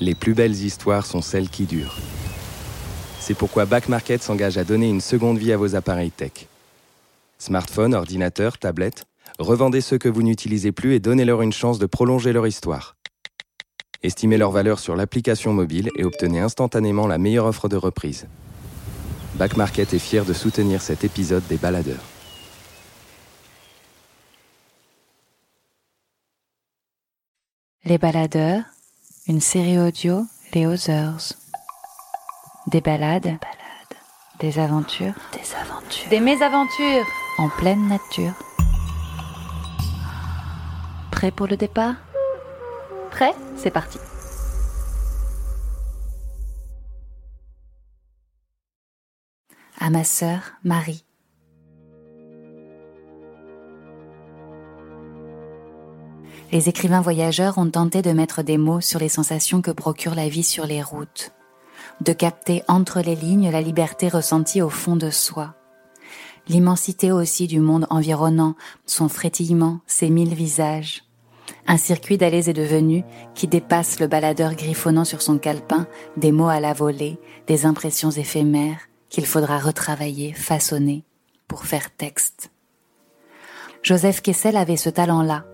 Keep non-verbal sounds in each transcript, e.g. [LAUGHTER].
Les plus belles histoires sont celles qui durent. C'est pourquoi Back Market s'engage à donner une seconde vie à vos appareils tech. Smartphones, ordinateurs, tablettes, revendez ceux que vous n'utilisez plus et donnez-leur une chance de prolonger leur histoire. Estimez leur valeur sur l'application mobile et obtenez instantanément la meilleure offre de reprise. Back Market est fier de soutenir cet épisode des baladeurs. Les baladeurs, une série audio Les Others. Des balades, des aventures, Des aventures. des mésaventures en pleine nature. Prêt pour le départ? Prêt C'est parti. À ma sœur Marie. Les écrivains voyageurs ont tenté de mettre des mots sur les sensations que procure la vie sur les routes, de capter entre les lignes la liberté ressentie au fond de soi, l'immensité aussi du monde environnant, son frétillement, ses mille visages, un circuit d'allées et de venues qui dépasse le baladeur griffonnant sur son calepin des mots à la volée, des impressions éphémères qu'il faudra retravailler, façonner pour faire texte. Joseph Kessel avait ce talent-là.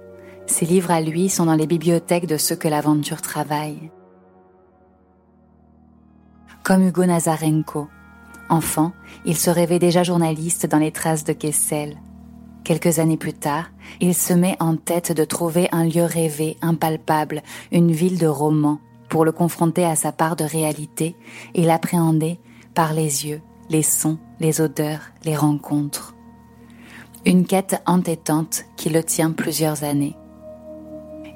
Ses livres à lui sont dans les bibliothèques de ceux que l'aventure travaille. Comme Hugo Nazarenko. Enfant, il se rêvait déjà journaliste dans les traces de Kessel. Quelques années plus tard, il se met en tête de trouver un lieu rêvé, impalpable, une ville de romans, pour le confronter à sa part de réalité et l'appréhender par les yeux, les sons, les odeurs, les rencontres. Une quête entêtante qui le tient plusieurs années.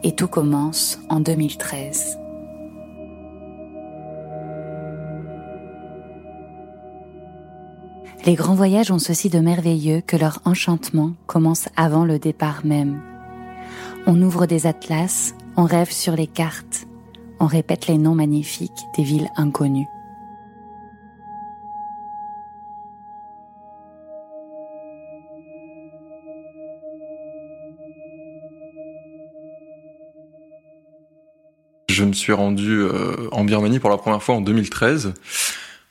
Et tout commence en 2013. Les grands voyages ont ceci de merveilleux que leur enchantement commence avant le départ même. On ouvre des atlas, on rêve sur les cartes, on répète les noms magnifiques des villes inconnues. Je me suis rendu euh, en Birmanie pour la première fois en 2013.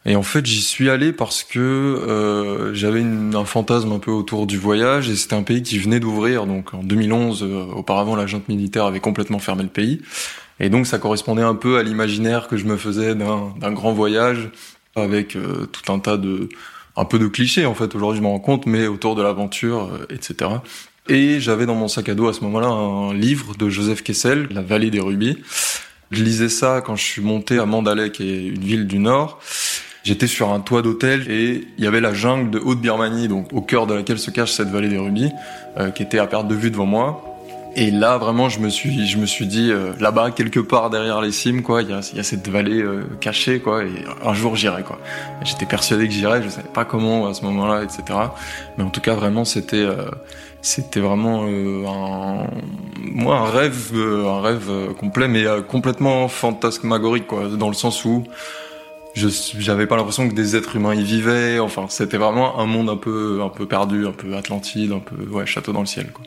Et en fait, j'y suis allé parce que euh, j'avais un fantasme un peu autour du voyage et c'était un pays qui venait d'ouvrir. Donc en 2011, euh, auparavant, la junte militaire avait complètement fermé le pays. Et donc ça correspondait un peu à l'imaginaire que je me faisais d'un d'un grand voyage avec euh, tout un tas de... un peu de clichés en fait, aujourd'hui je m'en rends compte, mais autour de l'aventure, euh, etc. Et j'avais dans mon sac à dos à ce moment-là un livre de Joseph Kessel, La vallée des rubis. Je lisais ça quand je suis monté à Mandalay, qui est une ville du nord. J'étais sur un toit d'hôtel et il y avait la jungle de Haute-Birmanie, donc au cœur de laquelle se cache cette vallée des rubis, euh, qui était à perte de vue devant moi. Et là, vraiment, je me suis, je me suis dit, euh, là-bas, quelque part derrière les cimes, quoi, il y a, y a cette vallée euh, cachée, quoi, et un jour j'irai, quoi. J'étais persuadé que j'irais, je savais pas comment à ce moment-là, etc. Mais en tout cas, vraiment, c'était, euh, c'était vraiment euh, un, moi, un rêve, euh, un rêve euh, complet, mais complètement fantasmagorique, quoi, dans le sens où je j'avais pas l'impression que des êtres humains y vivaient. Enfin, c'était vraiment un monde un peu, un peu perdu, un peu Atlantide, un peu ouais, château dans le ciel, quoi.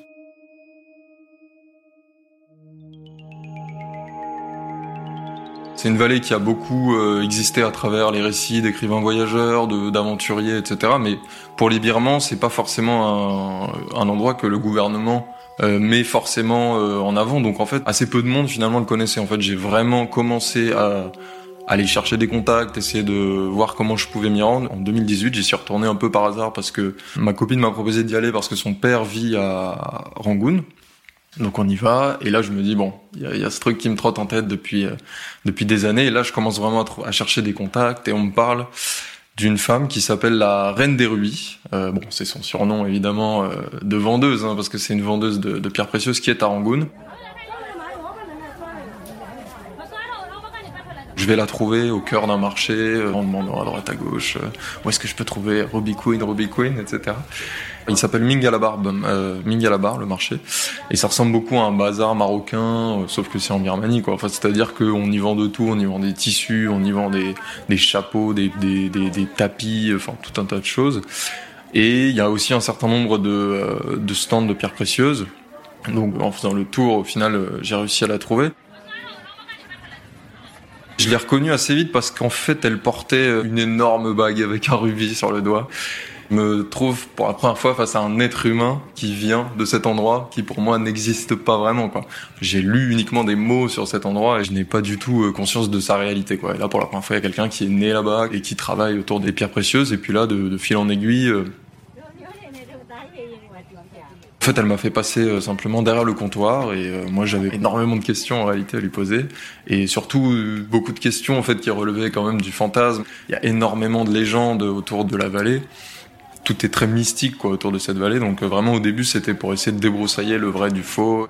C'est une vallée qui a beaucoup euh, existé à travers les récits d'écrivains voyageurs, d'aventuriers, etc. Mais pour les Birmans, c'est pas forcément un, un endroit que le gouvernement euh, met forcément euh, en avant. Donc en fait, assez peu de monde finalement le connaissait. En fait, j'ai vraiment commencé à aller chercher des contacts, essayer de voir comment je pouvais m'y rendre. En 2018, j'y suis retourné un peu par hasard parce que ma copine m'a proposé d'y aller parce que son père vit à Rangoon. Donc on y va, et là je me dis bon, il y a, y ce truc qui me trotte en tête depuis euh, depuis des années, et là je commence vraiment à, chercher des contacts, et on me parle d'une femme qui s'appelle la Reine des Rubis. Euh, bon, c'est son surnom évidemment euh, de vendeuse, hein, parce que c'est une vendeuse de, de pierres précieuses qui est à Rangoon. Je vais la trouver au cœur d'un marché, euh, en demandant à droite à gauche euh, où est-ce que je peux trouver Ruby Queen, Ruby Queen, etc. Il s'appelle Mingalabar, euh, le marché. Et ça ressemble beaucoup à un bazar marocain, euh, sauf que c'est en Birmanie, quoi. Enfin, c'est-à-dire qu'on y vend de tout, on y vend des tissus, on y vend des, des chapeaux, des, des, des, des tapis, enfin, tout un tas de choses. Et il y a aussi un certain nombre de, euh, de stands de pierres précieuses. Donc, en faisant le tour, au final, euh, j'ai réussi à la trouver. Je l'ai reconnue assez vite parce qu'en fait, elle portait une énorme bague avec un rubis sur le doigt. Je me trouve pour la première fois face à un être humain qui vient de cet endroit, qui pour moi n'existe pas vraiment. J'ai lu uniquement des mots sur cet endroit et je n'ai pas du tout euh, conscience de sa réalité. Quoi. Là, pour la première fois, il y a quelqu'un qui est né là-bas et qui travaille autour des pierres précieuses. Et puis là, de, de fil en aiguille, euh, fait, elle m'a fait passer euh, simplement derrière le comptoir et euh, moi j'avais énormément de questions en réalité à lui poser et surtout euh, beaucoup de questions en fait qui relevaient quand même du fantasme. Il y a énormément de légendes autour de la vallée. Tout est très mystique autour de cette vallée donc vraiment au début c'était pour essayer de débroussailler le vrai du faux.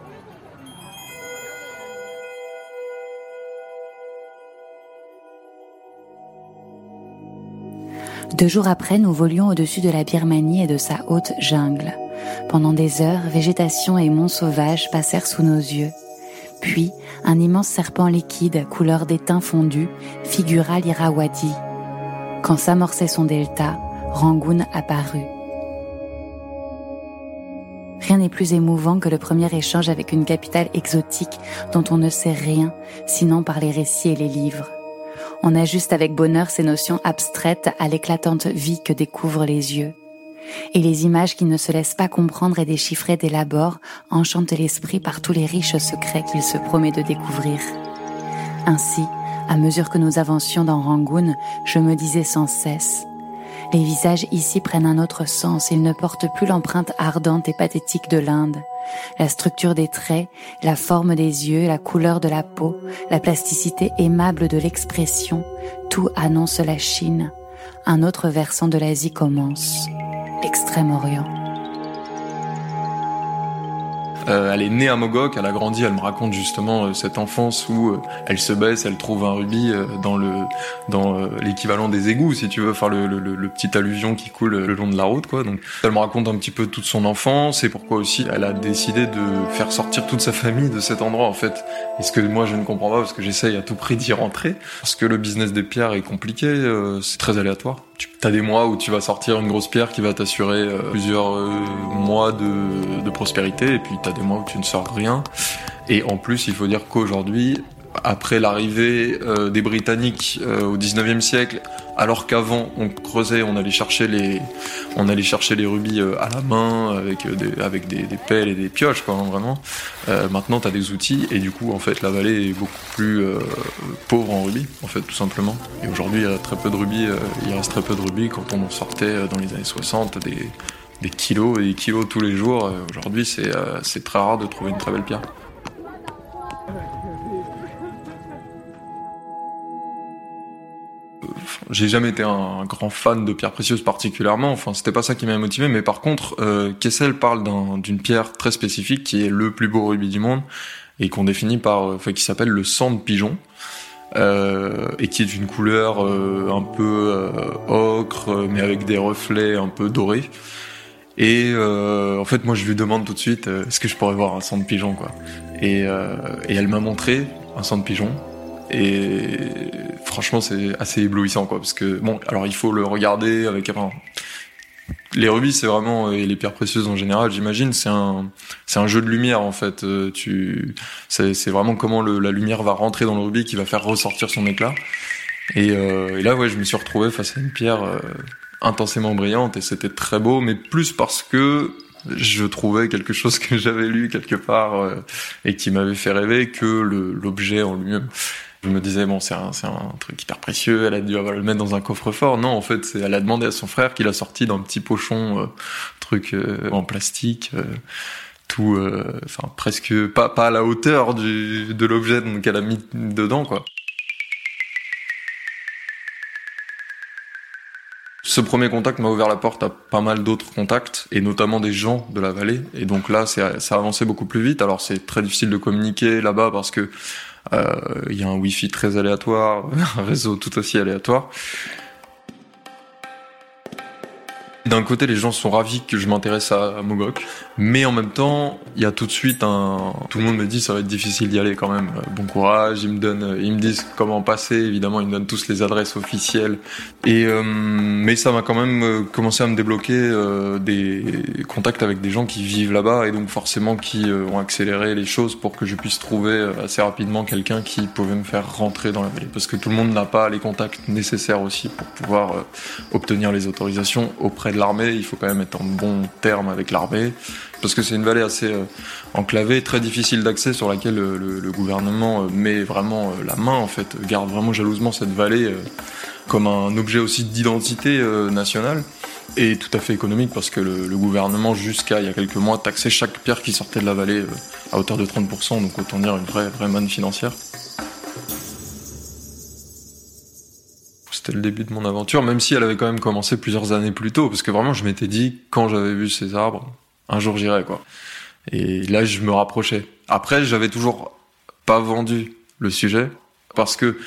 Deux jours après, nous volions au-dessus de la Birmanie et de sa haute jungle. Pendant des heures, végétation et monts sauvages passèrent sous nos yeux. Puis, un immense serpent liquide, couleur d'étain fondu, figura l'Irrawaddy. Quand s'amorçait son delta, Rangoon apparut. Rien n'est plus émouvant que le premier échange avec une capitale exotique dont on ne sait rien, sinon par les récits et les livres. On ajuste avec bonheur ces notions abstraites à l'éclatante vie que découvrent les yeux. Et les images qui ne se laissent pas comprendre et déchiffrer dès l'abord enchantent l'esprit par tous les riches secrets qu'il se promet de découvrir. Ainsi, à mesure que nous avancions dans Rangoon, je me disais sans cesse, les visages ici prennent un autre sens, ils ne portent plus l'empreinte ardente et pathétique de l'Inde. La structure des traits, la forme des yeux, la couleur de la peau, la plasticité aimable de l'expression, tout annonce la Chine. Un autre versant de l'Asie commence. Extrême-Orient. Euh, elle est née à Mogok, elle a grandi, elle me raconte justement euh, cette enfance où euh, elle se baisse, elle trouve un rubis dans le dans l'équivalent des égouts, si tu veux, faire le, le, le, petit allusion qui coule le long de la route, quoi. Donc, elle me raconte un petit peu toute son enfance et pourquoi aussi elle a décidé de faire sortir toute sa famille de cet endroit, en fait. Et ce que moi je ne comprends pas parce que j'essaye à tout prix d'y rentrer, parce que le business des pierres est compliqué, c'est très aléatoire. Tu as des mois où tu vas sortir une grosse pierre qui va t'assurer plusieurs mois de, de prospérité, et puis t'as des mois où tu ne sors rien. Et en plus, il faut dire qu'aujourd'hui, après l'arrivée euh, des Britanniques euh, au 19e siècle, alors qu'avant on creusait, on allait chercher les, on allait chercher les rubis euh, à la main avec des, avec des, des, pelles et des pioches, quoi, hein, vraiment. maintenant, tu as des outils et du coup, en fait, la vallée est beaucoup plus pauvre en rubis, en fait, tout simplement. Et aujourd'hui, il y a très peu de rubis, il reste très peu de rubis quand on en sortait dans les années 60 des des kilos et des kilos tous les jours. Euh, aujourd'hui, euh, c'est très rare de trouver une très belle pierre. J'ai jamais été un, grand fan de pierres précieuses particulièrement. Enfin, c'était pas ça qui m'a motivé. Mais par contre, euh, Kessel parle d'une pierre très spécifique qui est le plus beau rubis du monde et qu'on définit par, enfin, qui s'appelle le sang de pigeon. Euh, et qui est d'une couleur un peu ocre, mais avec des reflets un peu dorés. Et euh, en fait, moi, je lui demande tout de suite, euh, est-ce que je pourrais voir un sang de pigeon, quoi. Euh, et elle m'a montré un sang de pigeon. Et franchement, c'est assez éblouissant, quoi. Parce que bon, alors il faut le regarder avec. Enfin, les rubis, c'est vraiment et les pierres précieuses en général, j'imagine, c'est un, c'est un jeu de lumière en fait. Euh, tu, c'est, vraiment comment la lumière va rentrer dans le rubis qui va faire ressortir son éclat. Et, euh, là, ouais, je me suis retrouvé face à une pierre intensément brillante et c'était très beau, mais plus parce que je trouvais quelque chose que j'avais lu quelque part euh, et qui m'avait fait rêver que l'objet en lui-même. Je me disais, bon, c'est un, un, truc hyper précieux, elle a dû le mettre dans un coffre-fort. Non, en fait, elle a demandé à son frère qu'il a sorti d'un petit pochon, euh, truc euh, en plastique, tout, enfin, presque pas, pas à la hauteur du, de l'objet qu'elle a mis dedans, quoi. Ce premier contact m'a ouvert la porte à pas mal d'autres contacts, et notamment des gens de la vallée. Et donc là, ça a avancé beaucoup plus vite. Alors c'est très difficile de communiquer là-bas parce que euh, il y a un wifi très aléatoire, [LAUGHS] un réseau tout aussi aléatoire. D'un côté, les gens sont ravis que je m'intéresse à, Mogok, mais en même temps, il y a tout de suite un. Tout le monde me dit ça va être difficile d'y aller quand même. Euh, bon courage. Ils me donnent, euh, ils me disent comment passer. Évidemment, ils me donnent tous les adresses officielles. Et euh, mais ça m'a quand même commencé à me débloquer des contacts avec des gens qui vivent là-bas et donc forcément qui ont accéléré les choses pour que je puisse trouver assez rapidement quelqu'un qui pouvait me faire rentrer dans la vallée. Parce que tout le monde n'a pas les contacts nécessaires aussi pour pouvoir obtenir les autorisations auprès de l'armée, il faut quand même être en bon terme avec l'armée, parce que c'est une vallée assez euh, enclavée, très difficile d'accès, sur laquelle le, gouvernement euh, met vraiment euh, la main, en fait, garde vraiment jalousement cette vallée comme un objet aussi d'identité nationale et tout à fait économique parce que le, gouvernement jusqu'à il y a quelques mois taxait chaque pierre qui sortait de la vallée à hauteur de 30%, donc autant dire une vraie, vraie manne financière. C'était le début de mon aventure, même si elle avait quand même commencé plusieurs années plus tôt, parce que vraiment je m'étais dit, quand j'avais vu ces arbres, un jour j'irai quoi. Et là je me rapprochais. Après j'avais toujours pas vendu le sujet, parce que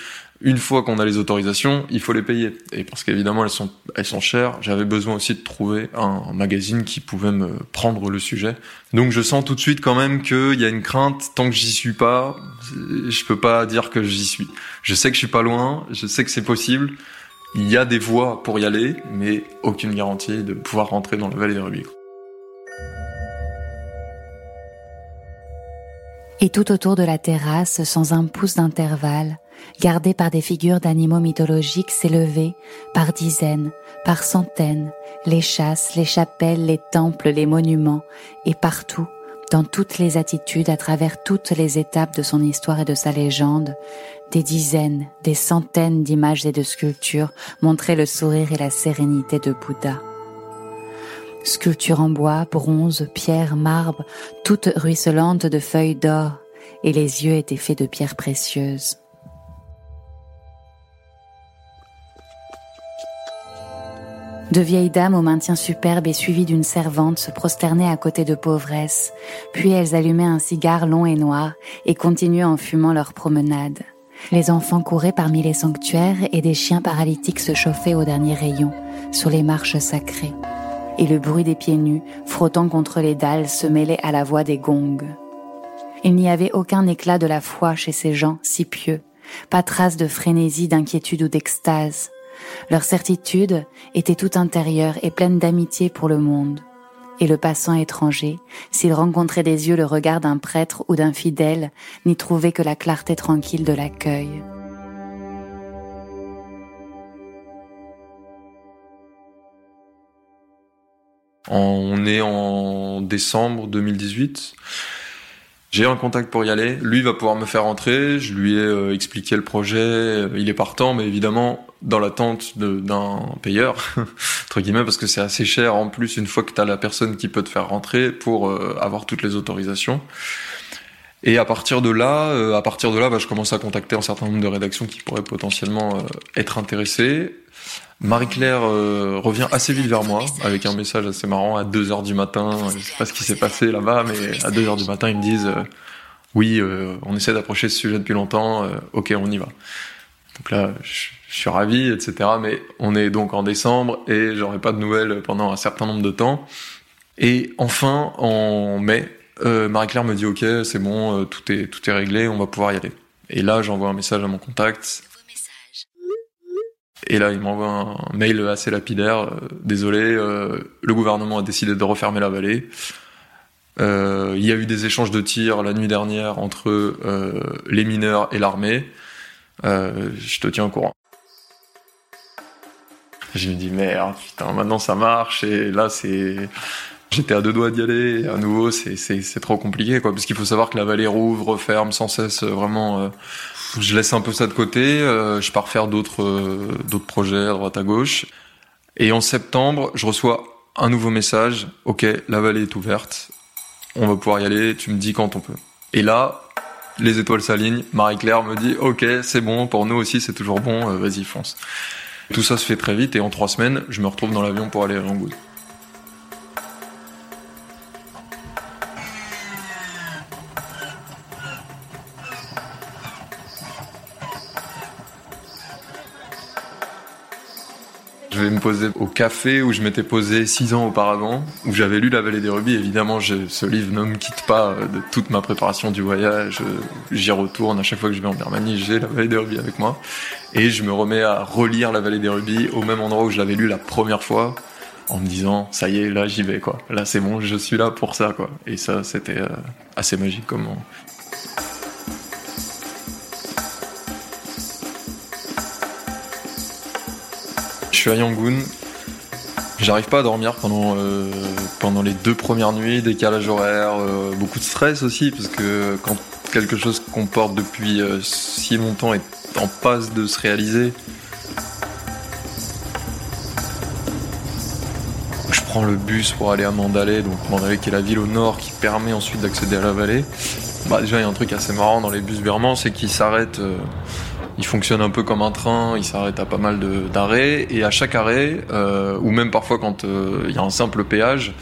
une fois qu'on a les autorisations, il faut les payer. Et parce qu'évidemment, elles sont, elles sont chères, j'avais besoin aussi de trouver un, magazine qui pouvait me prendre le sujet. Donc je sens tout de suite quand même qu'il y a une crainte, tant que j'y suis pas, je peux pas dire que j'y suis. Je sais que je suis pas loin, je sais que c'est possible. Il y a des voies pour y aller, mais aucune garantie de pouvoir rentrer dans la vallée des Rubis. Et tout autour de la terrasse, sans un pouce d'intervalle, gardés par des figures d'animaux mythologiques s'élevaient par dizaines, par centaines, les chasses, les chapelles, les temples, les monuments, et partout, dans toutes les attitudes, à travers toutes les étapes de son histoire et de sa légende, des dizaines, des centaines d'images et de sculptures montraient le sourire et la sérénité de Bouddha. Sculptures en bois, bronze, pierre, marbre, toutes ruisselantes de feuilles d'or, et les yeux étaient faits de pierres précieuses. De vieilles dames au maintien superbe et suivies d'une servante se prosternaient à côté de pauvresses, puis elles allumaient un cigare long et noir et continuaient en fumant leur promenade. Les enfants couraient parmi les sanctuaires et des chiens paralytiques se chauffaient au dernier rayon, sur les marches sacrées. Et le bruit des pieds nus, frottant contre les dalles, se mêlait à la voix des gongs. Il n'y avait aucun éclat de la foi chez ces gens si pieux, pas trace de frénésie, d'inquiétude ou d'extase. Leur certitude était tout intérieure et pleine d'amitié pour le monde. Et le passant étranger, s'il rencontrait des yeux le regard d'un prêtre ou d'un fidèle, n'y trouvait que la clarté tranquille de l'accueil. On est en décembre 2018. J'ai un contact pour y aller. Lui va pouvoir me faire entrer. Je lui ai euh, expliqué le projet. Il est partant, mais évidemment dans l'attente d'un payeur [LAUGHS] entre guillemets parce que c'est assez cher en plus une fois que tu la personne qui peut te faire rentrer pour euh, avoir toutes les autorisations. Et à partir de là, euh, à partir de là, bah, je commence à contacter un certain nombre de rédactions qui pourraient potentiellement être intéressées. Marie-Claire revient assez vite vers moi avec un message assez marrant à 2 heures du matin. Je sais pas ce qui s'est passé là-bas, mais à 2 heures du matin, ils me disent oui, on essaie d'approcher ce sujet depuis longtemps. ok, on y va. Donc là, je, suis ravi, etc. Mais on est donc en décembre et j'aurai pas de nouvelles pendant un certain nombre de temps. Et enfin, en mai, euh, Marie-Claire me dit OK, c'est bon, euh, tout est réglé, on va pouvoir y aller. Et là, j'envoie un message à mon contact et là, il m'envoie un mail assez lapidaire. Euh, désolé, euh, le gouvernement a décidé de refermer la vallée. Euh, il y a eu des échanges de tirs la nuit dernière entre les mineurs et l'armée. je te tiens au courant. Je me dis merde, putain, maintenant ça marche et là c'est J'étais à deux doigts d'y aller. À nouveau, c'est trop compliqué, quoi, parce qu'il faut savoir que la vallée rouvre, ferme sans cesse. Vraiment, je laisse un peu ça de côté, euh, je pars faire d'autres euh, d'autres projets à droite à gauche. Et en septembre, je reçois un nouveau message. Ok, la vallée est ouverte, on va pouvoir y aller. Tu me dis quand on peut. Et là, les étoiles s'alignent. Marie-Claire me dit ok, c'est bon pour nous aussi, c'est toujours bon. Euh, vas-y, fonce. Tout ça se fait très vite et en trois semaines, je me retrouve dans l'avion pour aller à Rangoon. Je vais me poser au café où je m'étais posé six ans auparavant, où j'avais lu La Vallée des Rubis. Évidemment, ce livre ne me quitte pas de toute ma préparation du voyage. J'y retourne à chaque fois que je vais en Birmanie, j'ai La Vallée des Rubis avec moi. Et je me remets à relire La Vallée des Rubis au même endroit où je l'avais lu la première fois, en me disant, ça y est, là j'y vais. Là c'est bon, je suis là pour ça. Et ça, c'était euh, assez magique comme suis à Yangon. J'arrive pas à dormir pendant euh, pendant les deux premières nuits, décalage horaire, euh, beaucoup de stress aussi parce que quand quelque chose qu'on porte depuis euh, si longtemps est en passe de se réaliser, je prends le bus pour aller à Mandalay, donc Mandalay qui est la ville au nord qui permet ensuite d'accéder à la vallée. Bah déjà il y a un truc assez marrant dans les bus birmans, c'est qu'ils s'arrêtent il fonctionne un peu comme un train, il s'arrête à pas mal d'arrêts, et à chaque arrêt, euh, ou même parfois quand euh, il y a un simple péage,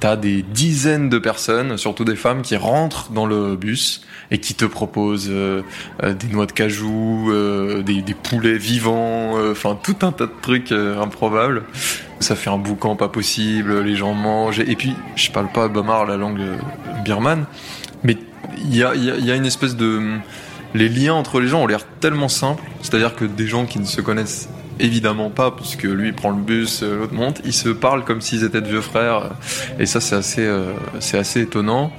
t'as des dizaines de personnes, surtout des femmes, qui rentrent dans le bus et qui te proposent euh, des noix de cajou, des, poulets vivants, enfin tout un tas de trucs improbables. Ça fait un boucan pas possible, les gens mangent, et puis je parle pas Bamar la langue birmane, mais il y a une espèce de les liens entre les gens ont l'air tellement simples. C'est-à-dire que des gens qui ne se connaissent évidemment pas, puisque lui prend le bus, euh, l'autre monte, ils se parlent comme s'ils étaient de vieux frères. Et ça, c'est assez, euh, c'est assez étonnant.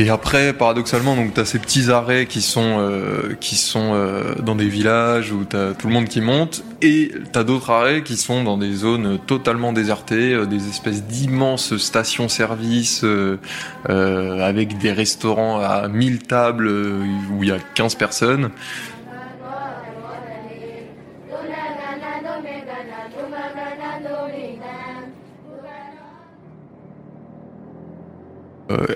Et après, paradoxalement, donc t'as ces petits arrêts qui sont euh, qui sont euh, dans des villages où t'as tout le monde qui monte, et t'as d'autres arrêts qui sont dans des zones totalement désertées, euh, des espèces d'immenses stations-service avec des restaurants à 1000 tables où il y a 15 personnes.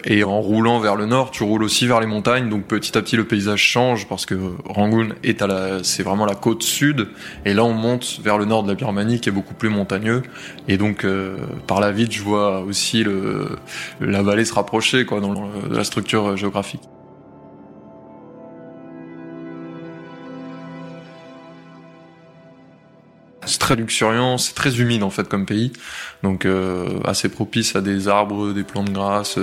Et en roulant vers le nord, tu roules aussi vers les montagnes, donc petit à petit le paysage change parce que Rangoon est à la, c'est vraiment la côte sud, et là on monte vers le nord de la Birmanie qui est beaucoup plus montagneux, et donc euh, par la vite je vois aussi le, la vallée se rapprocher quoi dans de la structure géographique. C'est très luxuriant, c'est très humide en fait comme pays, donc euh, assez propice à des arbres, des plantes grasses.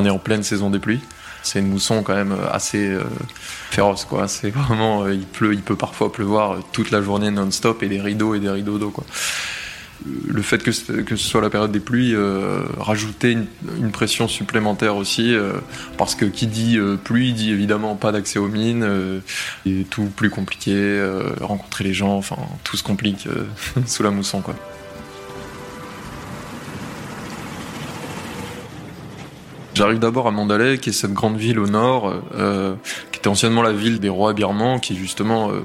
On est en pleine saison des pluies. C'est une mousson quand même assez euh, féroce, quoi. C'est [LAUGHS] vraiment, euh, il pleut, il peut parfois pleuvoir toute la journée non-stop et des rideaux et des rideaux d'eau, quoi. Le fait que, ce soit la période des pluies euh, rajoutait une, pression supplémentaire aussi, parce que qui dit pluie dit évidemment pas d'accès aux mines, et tout plus compliqué, rencontrer les gens, enfin tout se complique [LAUGHS] sous la mousson, quoi. J'arrive d'abord à Mandalay, qui est cette grande ville au nord, euh, qui était anciennement la ville des rois birmans, qui justement, euh,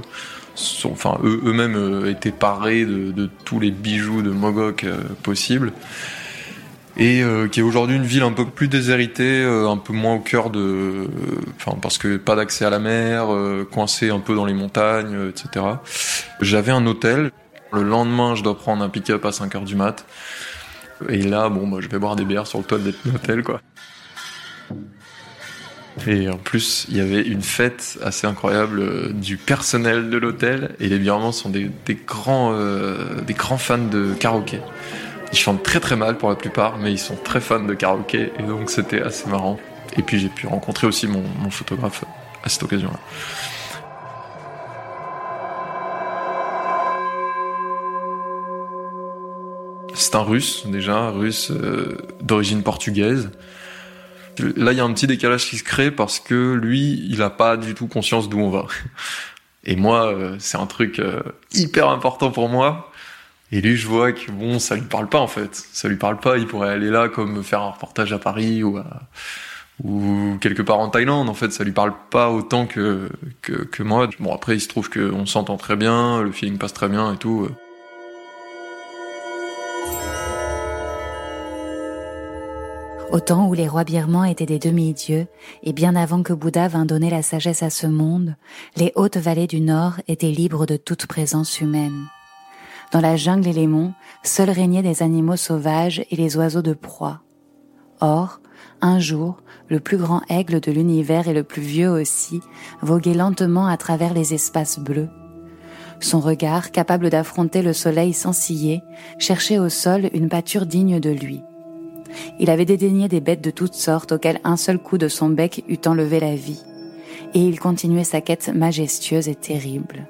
sont, enfin eux, eux-mêmes euh, étaient parés de, tous les bijoux de Mogok possibles, et qui est aujourd'hui une ville un peu plus déshéritée, un peu moins au cœur de, enfin parce que pas d'accès à la mer, coincé un peu dans les montagnes, etc. J'avais un hôtel. Le lendemain, je dois prendre un pick-up à 5 heures du mat. Et là, bon, bah, je vais boire des bières sur le toit de l'hôtel, quoi. Et en plus, il y avait une fête assez incroyable euh, du personnel de l'hôtel. Et les Birmans sont des, grands, euh, des grands fans de karaoké. Ils chantent très très mal pour la plupart, mais ils sont très fans de karaoké. Et donc c'était assez marrant. Et puis j'ai pu rencontrer aussi mon, photographe à cette occasion-là. C'est un russe déjà, russe euh, d'origine portugaise. Là, il y a un petit décalage qui se crée parce que lui, il a pas du tout conscience d'où on va. Et moi, euh, c'est un truc euh, hyper important pour moi. Et lui, je vois que bon, ça lui parle pas en fait. Ça lui parle pas. Il pourrait aller là comme faire un reportage à Paris ou ou quelque part en Thaïlande. En fait, ça lui parle pas autant que que, que moi. Bon, après, il se trouve qu'on s'entend très bien, le feeling passe très bien et tout. Au temps où les rois birmans étaient des demi-dieux, et bien avant que Bouddha vint donner la sagesse à ce monde, les hautes vallées du nord étaient libres de toute présence humaine. Dans la jungle et les monts, seuls régnaient des animaux sauvages et les oiseaux de proie. Or, un jour, le plus grand aigle de l'univers et le plus vieux aussi, voguait lentement à travers les espaces bleus. Son regard, capable d'affronter le soleil sans scier, cherchait au sol une pâture digne de lui. Il avait dédaigné des bêtes de toutes sortes auxquelles un seul coup de son bec eût enlevé la vie, et il continuait sa quête majestueuse et terrible.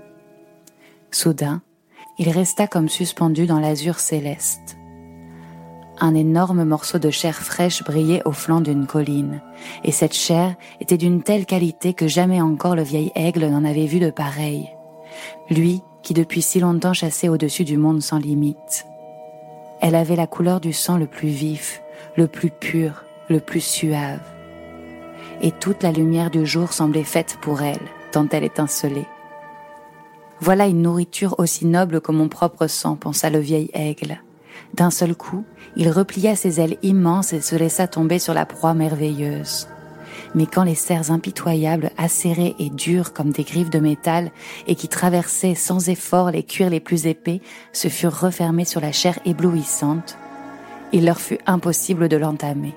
Soudain, il resta comme suspendu dans l'azur céleste. Un énorme morceau de chair fraîche brillait au flanc d'une colline, et cette chair était d'une telle qualité que jamais encore le vieil aigle n'en avait vu de pareil. Lui qui depuis si longtemps chassait au-dessus du monde sans limite. Elle avait la couleur du sang le plus vif, le plus pur, le plus suave. Et toute la lumière du jour semblait faite pour elle, tant elle étincelait. Voilà une nourriture aussi noble que mon propre sang, pensa le vieil aigle. D'un seul coup, il replia ses ailes immenses et se laissa tomber sur la proie merveilleuse. Mais quand les serres impitoyables, acérées et dures comme des griffes de métal, et qui traversaient sans effort les cuirs les plus épais, se furent refermées sur la chair éblouissante, il leur fut impossible de l'entamer.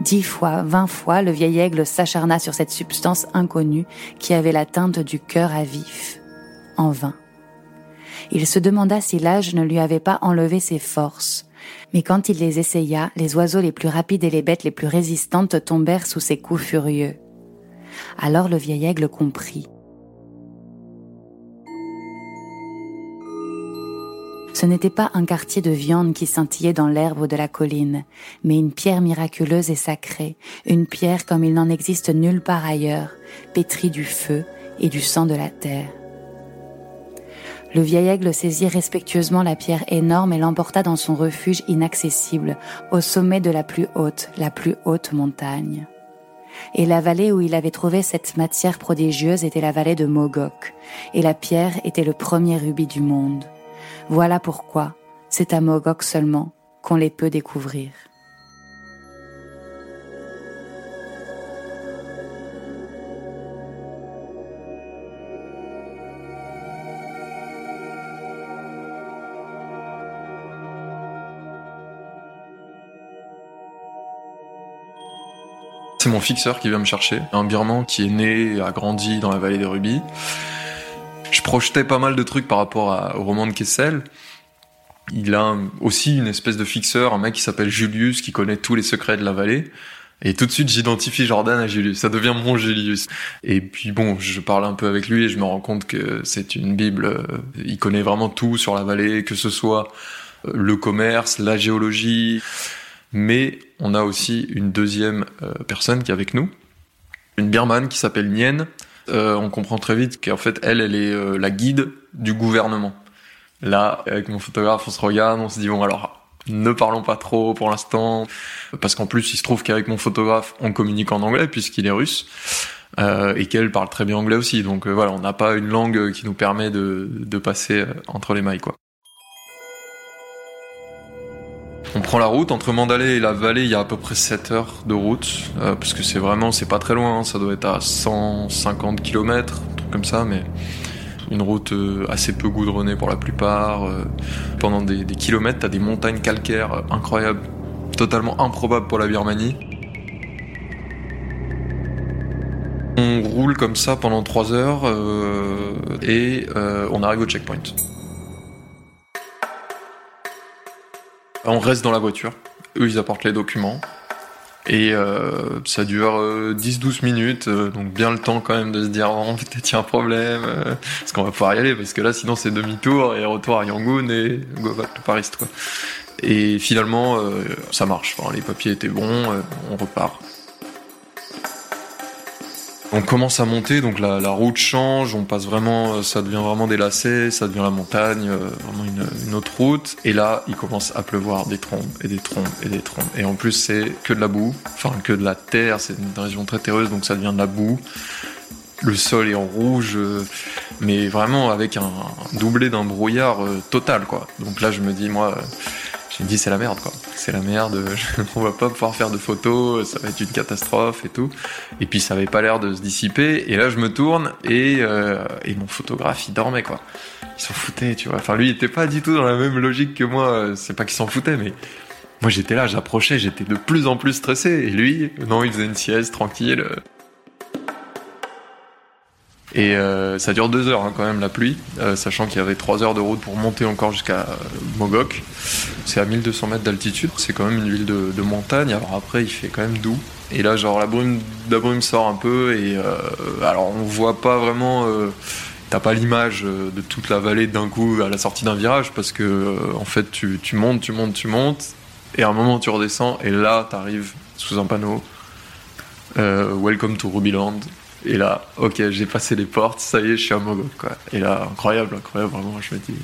Dix fois, vingt fois, le vieil aigle s'acharna sur cette substance inconnue qui avait la teinte du cœur à vif. En vain. Il se demanda si l'âge ne lui avait pas enlevé ses forces. Mais quand il les essaya, les oiseaux les plus rapides et les bêtes les plus résistantes tombèrent sous ses coups furieux. Alors le vieil aigle comprit. Ce n'était pas un quartier de viande qui scintillait dans l'herbe de la colline, mais une pierre miraculeuse et sacrée, une pierre comme il n'en existe nulle part ailleurs, pétrie du feu et du sang de la terre. Le vieil aigle saisit respectueusement la pierre énorme et l'emporta dans son refuge inaccessible, au sommet de la plus haute, la plus haute montagne. Et la vallée où il avait trouvé cette matière prodigieuse était la vallée de Mogok, et la pierre était le premier rubis du monde. Voilà pourquoi c'est à Mogok seulement qu'on les peut découvrir. C'est mon fixeur qui vient me chercher, un birman qui est né et a grandi dans la vallée des rubis. Je projetais pas mal de trucs par rapport au roman de Kessel. Il a aussi une espèce de fixeur, un mec qui s'appelle Julius, qui connaît tous les secrets de la vallée. Et tout de suite, j'identifie Jordan à Julius. Ça devient mon Julius. Et puis bon, je parle un peu avec lui et je me rends compte que c'est une Bible. Il connaît vraiment tout sur la vallée, que ce soit euh, le commerce, la géologie, mais on a aussi une deuxième euh, personne qui est avec nous, une birmane qui s'appelle Nien. Euh, on comprend très vite qu'en fait, elle, elle est euh, la guide du gouvernement. Là, avec mon photographe, on se regarde, on se dit bon alors, ne parlons pas trop pour l'instant, parce qu'en plus, il se trouve qu'avec mon photographe, on communique en anglais puisqu'il est russe. et qu'elle parle très bien anglais aussi, donc voilà, on n'a pas une langue qui nous permet de, de passer entre les mailles, quoi. On prend la route entre Mandalay et la vallée, il y a à peu près 7 heures de route, euh, parce que c'est vraiment, c'est pas très loin, hein. ça doit être à 150 km, un truc comme ça, mais une route euh, assez peu goudronnée pour la plupart. Euh. pendant des, des kilomètres, t'as des montagnes calcaires incroyables, totalement improbables pour la Birmanie. On roule comme ça pendant 3 heures et on arrive au checkpoint. On reste dans la voiture. Eux, ils apportent les documents. Et euh, ça dure 10-12 euh, minutes, euh, donc bien le temps quand même de se dire oh, peut-être y a un problème, est-ce qu'on va pouvoir y aller parce que là sinon c'est demi-tour et retour à Yangon et go back to Paris. Et finalement ça marche, les papiers étaient bons, on repart. On commence à monter, donc la, route change, on passe vraiment, euh, ça devient vraiment des lacets, ça devient la montagne, euh, vraiment une, autre route. Et là, il commence à pleuvoir des trombes et des trombes et des trombes. Et en plus, c'est que de la boue, enfin que de la terre, c'est une région très terreuse, donc ça devient de la boue. Le sol est en rouge, euh, mais vraiment avec un, doublé d'un brouillard total, quoi. Donc là, je me dis, moi, je me dis c'est la merde quoi. C'est la merde, [LAUGHS] on va pas pouvoir faire de photos, ça va être une catastrophe et tout. Et puis ça avait pas l'air de se dissiper. Et là je me tourne et, euh, et mon photographe il dormait quoi. Il s'en foutait, tu vois. Enfin lui il était pas du tout dans la même logique que moi. C'est pas qu'il s'en foutait mais Moi j'étais là, j'approchais, j'étais de plus en plus stressé. Et lui, non, il faisait une sieste tranquille. Et euh, ça dure deux heures hein, quand même la pluie, euh, sachant qu'il y avait trois heures de route pour monter encore jusqu'à Mogok. C'est à 1200 mètres d'altitude, c'est quand même une ville de, montagne. Alors après il fait quand même doux. Et là genre la brume, la brume sort un peu et euh, alors on voit pas vraiment. T'as pas l'image de toute la vallée d'un coup à la sortie d'un virage parce que en fait tu, tu montes, tu montes, tu montes et à un moment tu redescends et là t'arrives sous un panneau Welcome to Rubyland et là, ok, j'ai passé les portes, ça y est, je suis à Mogok, quoi. Et là, incroyable, incroyable, vraiment, je me dis.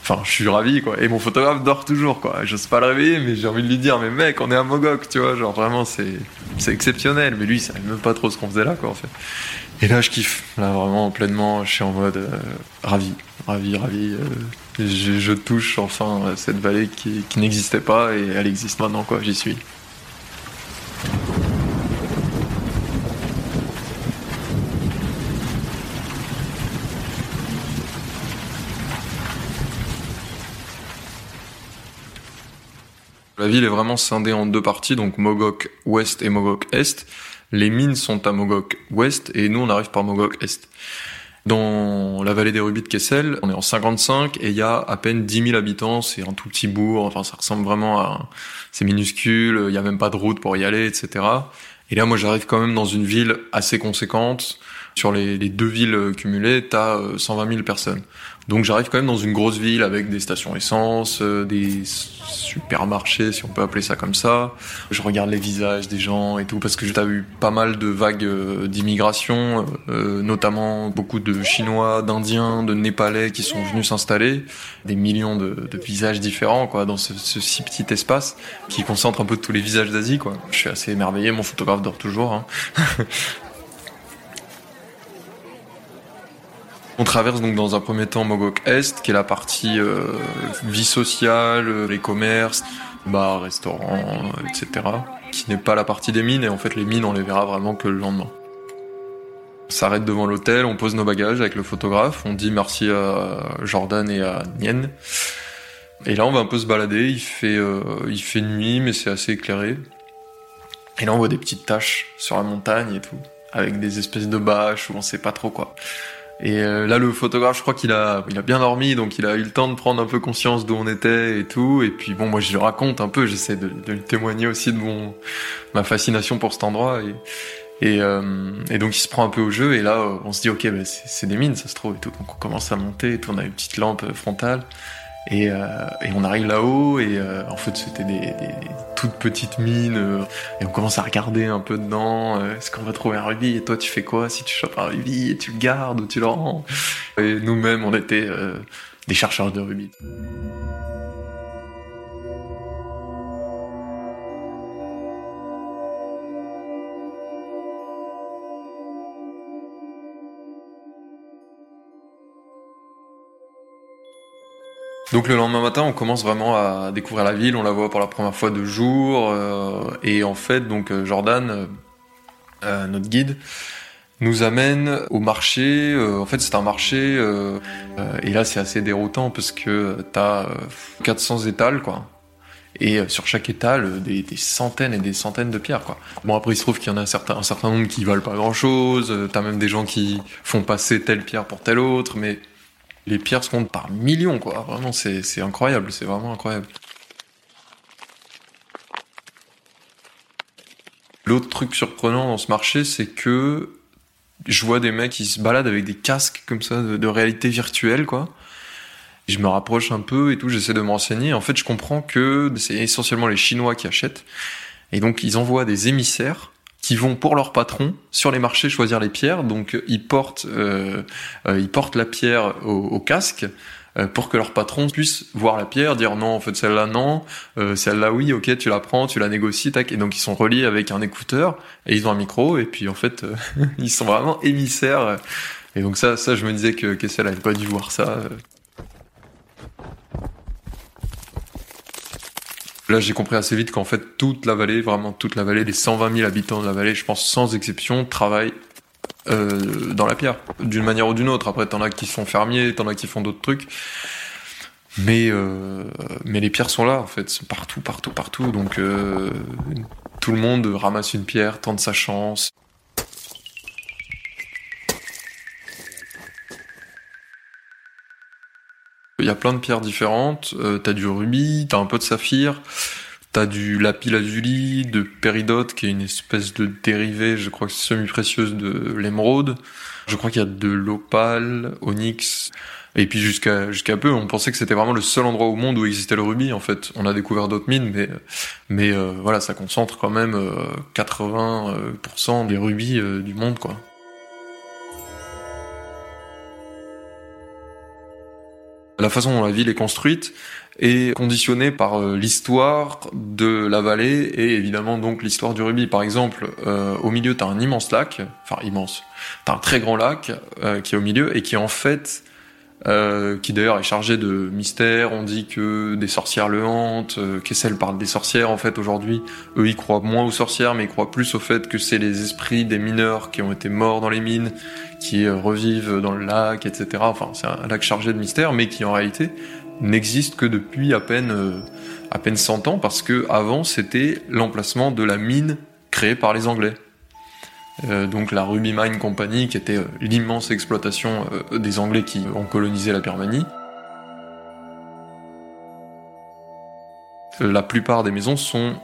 Enfin, je suis ravi, quoi. Et mon photographe dort toujours, quoi. J'ose pas le réveiller, mais j'ai envie de lui dire, mais mec, on est à Mogok, tu vois. Genre, vraiment, c'est, c'est exceptionnel. Mais lui, il savait même pas trop ce qu'on faisait là, quoi, en fait. Et là, je kiffe. Là, vraiment, pleinement, je suis en mode euh, ravi, ravi, ravi. Euh, je, touche enfin cette vallée qui n'existait pas et elle existe maintenant, quoi. J'y suis. La ville est vraiment scindée en deux parties, donc Mogok Ouest et Mogok Est. Les mines sont à Mogok Ouest et nous on arrive par Mogok Est. Dans la vallée des Rubis de Kessel, on est en 55 et il y a à peine 10 000 habitants, c'est un tout petit bourg, enfin ça ressemble vraiment à... C'est minuscule, il y a même pas de route pour y aller, etc. Et là moi j'arrive quand même dans une ville assez conséquente, sur les, les deux villes cumulées, t'as 120 000 personnes. Donc j'arrive quand même dans une grosse ville avec des stations essence, euh, des supermarchés, si on peut appeler ça comme ça. Je regarde les visages des gens et tout, parce que j'ai eu pas mal de vagues euh, d'immigration, euh, notamment beaucoup de Chinois, d'Indiens, de Népalais qui sont venus s'installer. Des millions de, visages différents quoi, dans ce, ce, si petit espace qui concentre un peu tous les visages d'Asie. quoi. Je suis assez émerveillé, mon photographe dort toujours. Hein. [LAUGHS] On traverse donc dans un premier temps Mogok Est, qui est la partie euh, vie sociale, les commerces, bars, restaurants, etc. Qui n'est pas la partie des mines, et en fait les mines on les verra vraiment que le lendemain. On s'arrête devant l'hôtel, on pose nos bagages avec le photographe, on dit merci à Jordan et à Nien. Et là on va un peu se balader, il fait, euh, nuit mais c'est assez éclairé. Et là on voit des petites taches sur la montagne et tout, avec des espèces de bâches où on sait pas trop quoi. Et euh, là, le photographe, je crois qu'il a, il a bien dormi, donc il a eu le temps de prendre un peu conscience d'où on était et tout. Et puis bon, moi, je le raconte un peu, j'essaie de, de lui témoigner aussi de mon ma fascination pour cet endroit. Et, euh, et, donc il se prend un peu au jeu. Et là, on se dit, ok, bah, c'est des mines, ça se trouve et tout. Donc on commence à monter et tout. On a une petite lampe frontale. Et, euh, et, on arrive là-haut et euh, en fait c'était des, des, toutes petites mines euh, et on commence à regarder un peu dedans. Euh, est-ce qu'on va trouver un rubis? Et toi tu fais quoi si tu chopes un rubis? Et tu le gardes ou tu le rends? Et nous-mêmes on était euh, des chercheurs de rubis. Donc le lendemain matin, on commence vraiment à découvrir la ville, on la voit pour la première fois de jour, euh, et en fait, donc euh, Jordan, euh, notre guide, nous amène au marché. en fait, c'est un marché, et là c'est assez déroutant parce que t'as 400 étals, quoi. Et sur chaque étal, des, centaines et des centaines de pierres, quoi. Bon, après, il se trouve qu'il y en a un certain, un certain nombre qui valent pas grand chose. T'as même des gens qui font passer telle pierre pour telle autre, mais les pierres se comptent par millions, quoi. Vraiment, c'est incroyable, c'est vraiment incroyable. L'autre truc surprenant dans ce marché, c'est que je vois des mecs qui se baladent avec des casques comme ça de, réalité virtuelle, quoi. Je me rapproche un peu et tout, j'essaie de me renseigner. En fait, je comprends que c'est essentiellement les Chinois qui achètent. Et donc, ils envoient des émissaires qui vont pour leur patron sur les marchés choisir les pierres. Donc ils portent, euh, euh, ils portent la pierre au, au casque euh, pour que leur patron puisse voir la pierre, dire non, en fait celle-là non, euh, celle-là oui, ok, tu la prends, tu la négocies, tac. Et donc ils sont reliés avec un écouteur et ils ont un micro et puis en fait euh, [LAUGHS] ils sont vraiment émissaires. Et donc ça, ça je me disais que Kessel avait pas dû voir ça. Là, j'ai compris assez vite qu'en fait, toute la vallée, vraiment toute la vallée, les 120 000 habitants de la vallée, je pense sans exception, travaillent euh, dans la pierre, d'une manière ou d'une autre. Après, t'en as qui sont fermiers, t'en as qui font d'autres trucs. Mais euh, mais les pierres sont là en fait, partout, partout, partout. Donc euh, tout le monde ramasse une pierre, tente sa chance. Il y a plein de pierres différentes. Euh, t'as du rubis, t'as un peu de saphir, t'as du lapis lazuli, de péridote, qui est une espèce de dérivé, je crois semi-précieuse de l'émeraude. Je crois qu'il y a de l'opale, onyx. Et puis jusqu'à jusqu'à peu, on pensait que c'était vraiment le seul endroit au monde où existait le rubis. En fait, on a découvert d'autres mines, mais mais euh, voilà, ça concentre quand même 80% des rubis euh, du monde, quoi. La façon dont la ville est construite est conditionnée par euh, l'histoire de la vallée et évidemment donc l'histoire du rubis. Par exemple, euh, au milieu, tu un immense lac, enfin immense, tu un très grand lac euh, qui est au milieu et qui en fait, qui d'ailleurs est chargé de mystères. On dit que des sorcières le hantent, Kessel parle des sorcières en fait aujourd'hui. Eux, ils croient moins aux sorcières, mais ils croient plus au fait que c'est les esprits des mineurs qui ont été morts dans les mines qui revivent dans le lac, etc. Enfin, c'est un lac chargé de mystères, mais qui en réalité n'existe que depuis à peine euh, à peine 100 ans, parce que avant c'était l'emplacement de la mine créée par les Anglais. Euh, donc la Ruby Mine Company, qui était euh, l'immense exploitation des Anglais qui ont colonisé la Birmanie. La plupart des maisons sont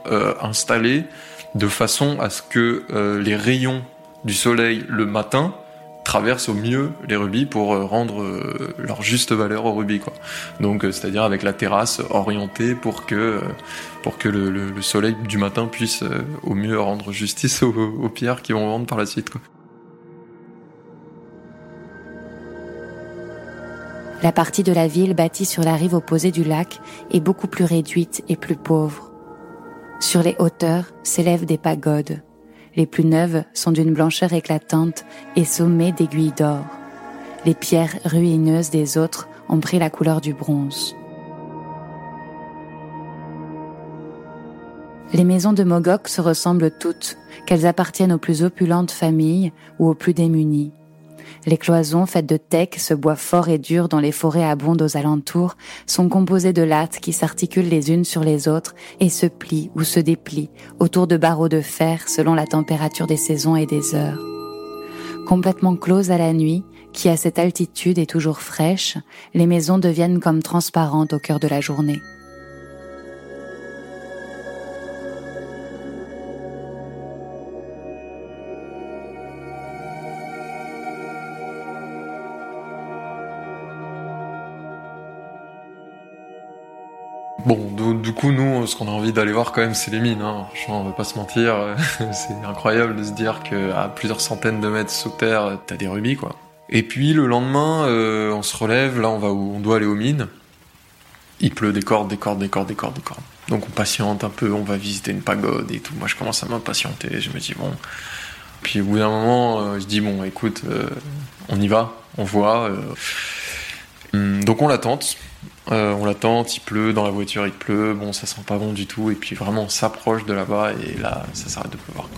installées de façon à ce que les rayons du soleil le matin traversent au mieux les rubis pour euh, rendre euh, leur juste valeur aux rubis quoi. Donc euh, c'est-à-dire avec la terrasse orientée pour que pour que le, soleil du matin puisse au mieux rendre justice [LAUGHS] aux, pierres qui vont vendre par la suite. La partie de la ville bâtie sur la rive opposée du lac est beaucoup plus réduite et plus pauvre. Sur les hauteurs s'élèvent des pagodes. Les plus neuves sont d'une blancheur éclatante et sommées d'aiguilles d'or. Les pierres ruineuses des autres ont pris la couleur du bronze. Les maisons de Mogok se ressemblent toutes, qu'elles appartiennent aux plus opulentes familles ou aux plus démunies. Les cloisons faites de teck, ce bois fort et dur dont les forêts abondent aux alentours, sont composées de lattes qui s'articulent les unes sur les autres et se plient ou se déplient autour de barreaux de fer selon la température des saisons et des heures. Complètement closes à la nuit, qui à cette altitude est toujours fraîche, les maisons deviennent comme transparentes au cœur de la journée. Bon, du, coup, nous, ce qu'on a envie d'aller voir quand même, c'est les mines. Hein. Franchement, on va pas se mentir. [LAUGHS] c'est incroyable de se dire qu'à plusieurs centaines de mètres sous terre, t'as des rubis, quoi. Et puis le lendemain, euh, on se relève. Là, on va où? On doit aller aux mines. Il pleut des cordes, des cordes, des cordes, des cordes, des cordes. Donc on patiente un peu. On va visiter une pagode et tout. Moi, je commence à m'impatienter. Je me dis bon. Puis au bout d'un moment, euh, je dis bon, écoute, euh, on y va, on voit. Hum, donc on l'attente. Euh, on l'attend, il pleut, dans la voiture il pleut, bon ça sent pas bon du tout, et puis vraiment on s'approche de là-bas et là ça s'arrête de pleuvoir.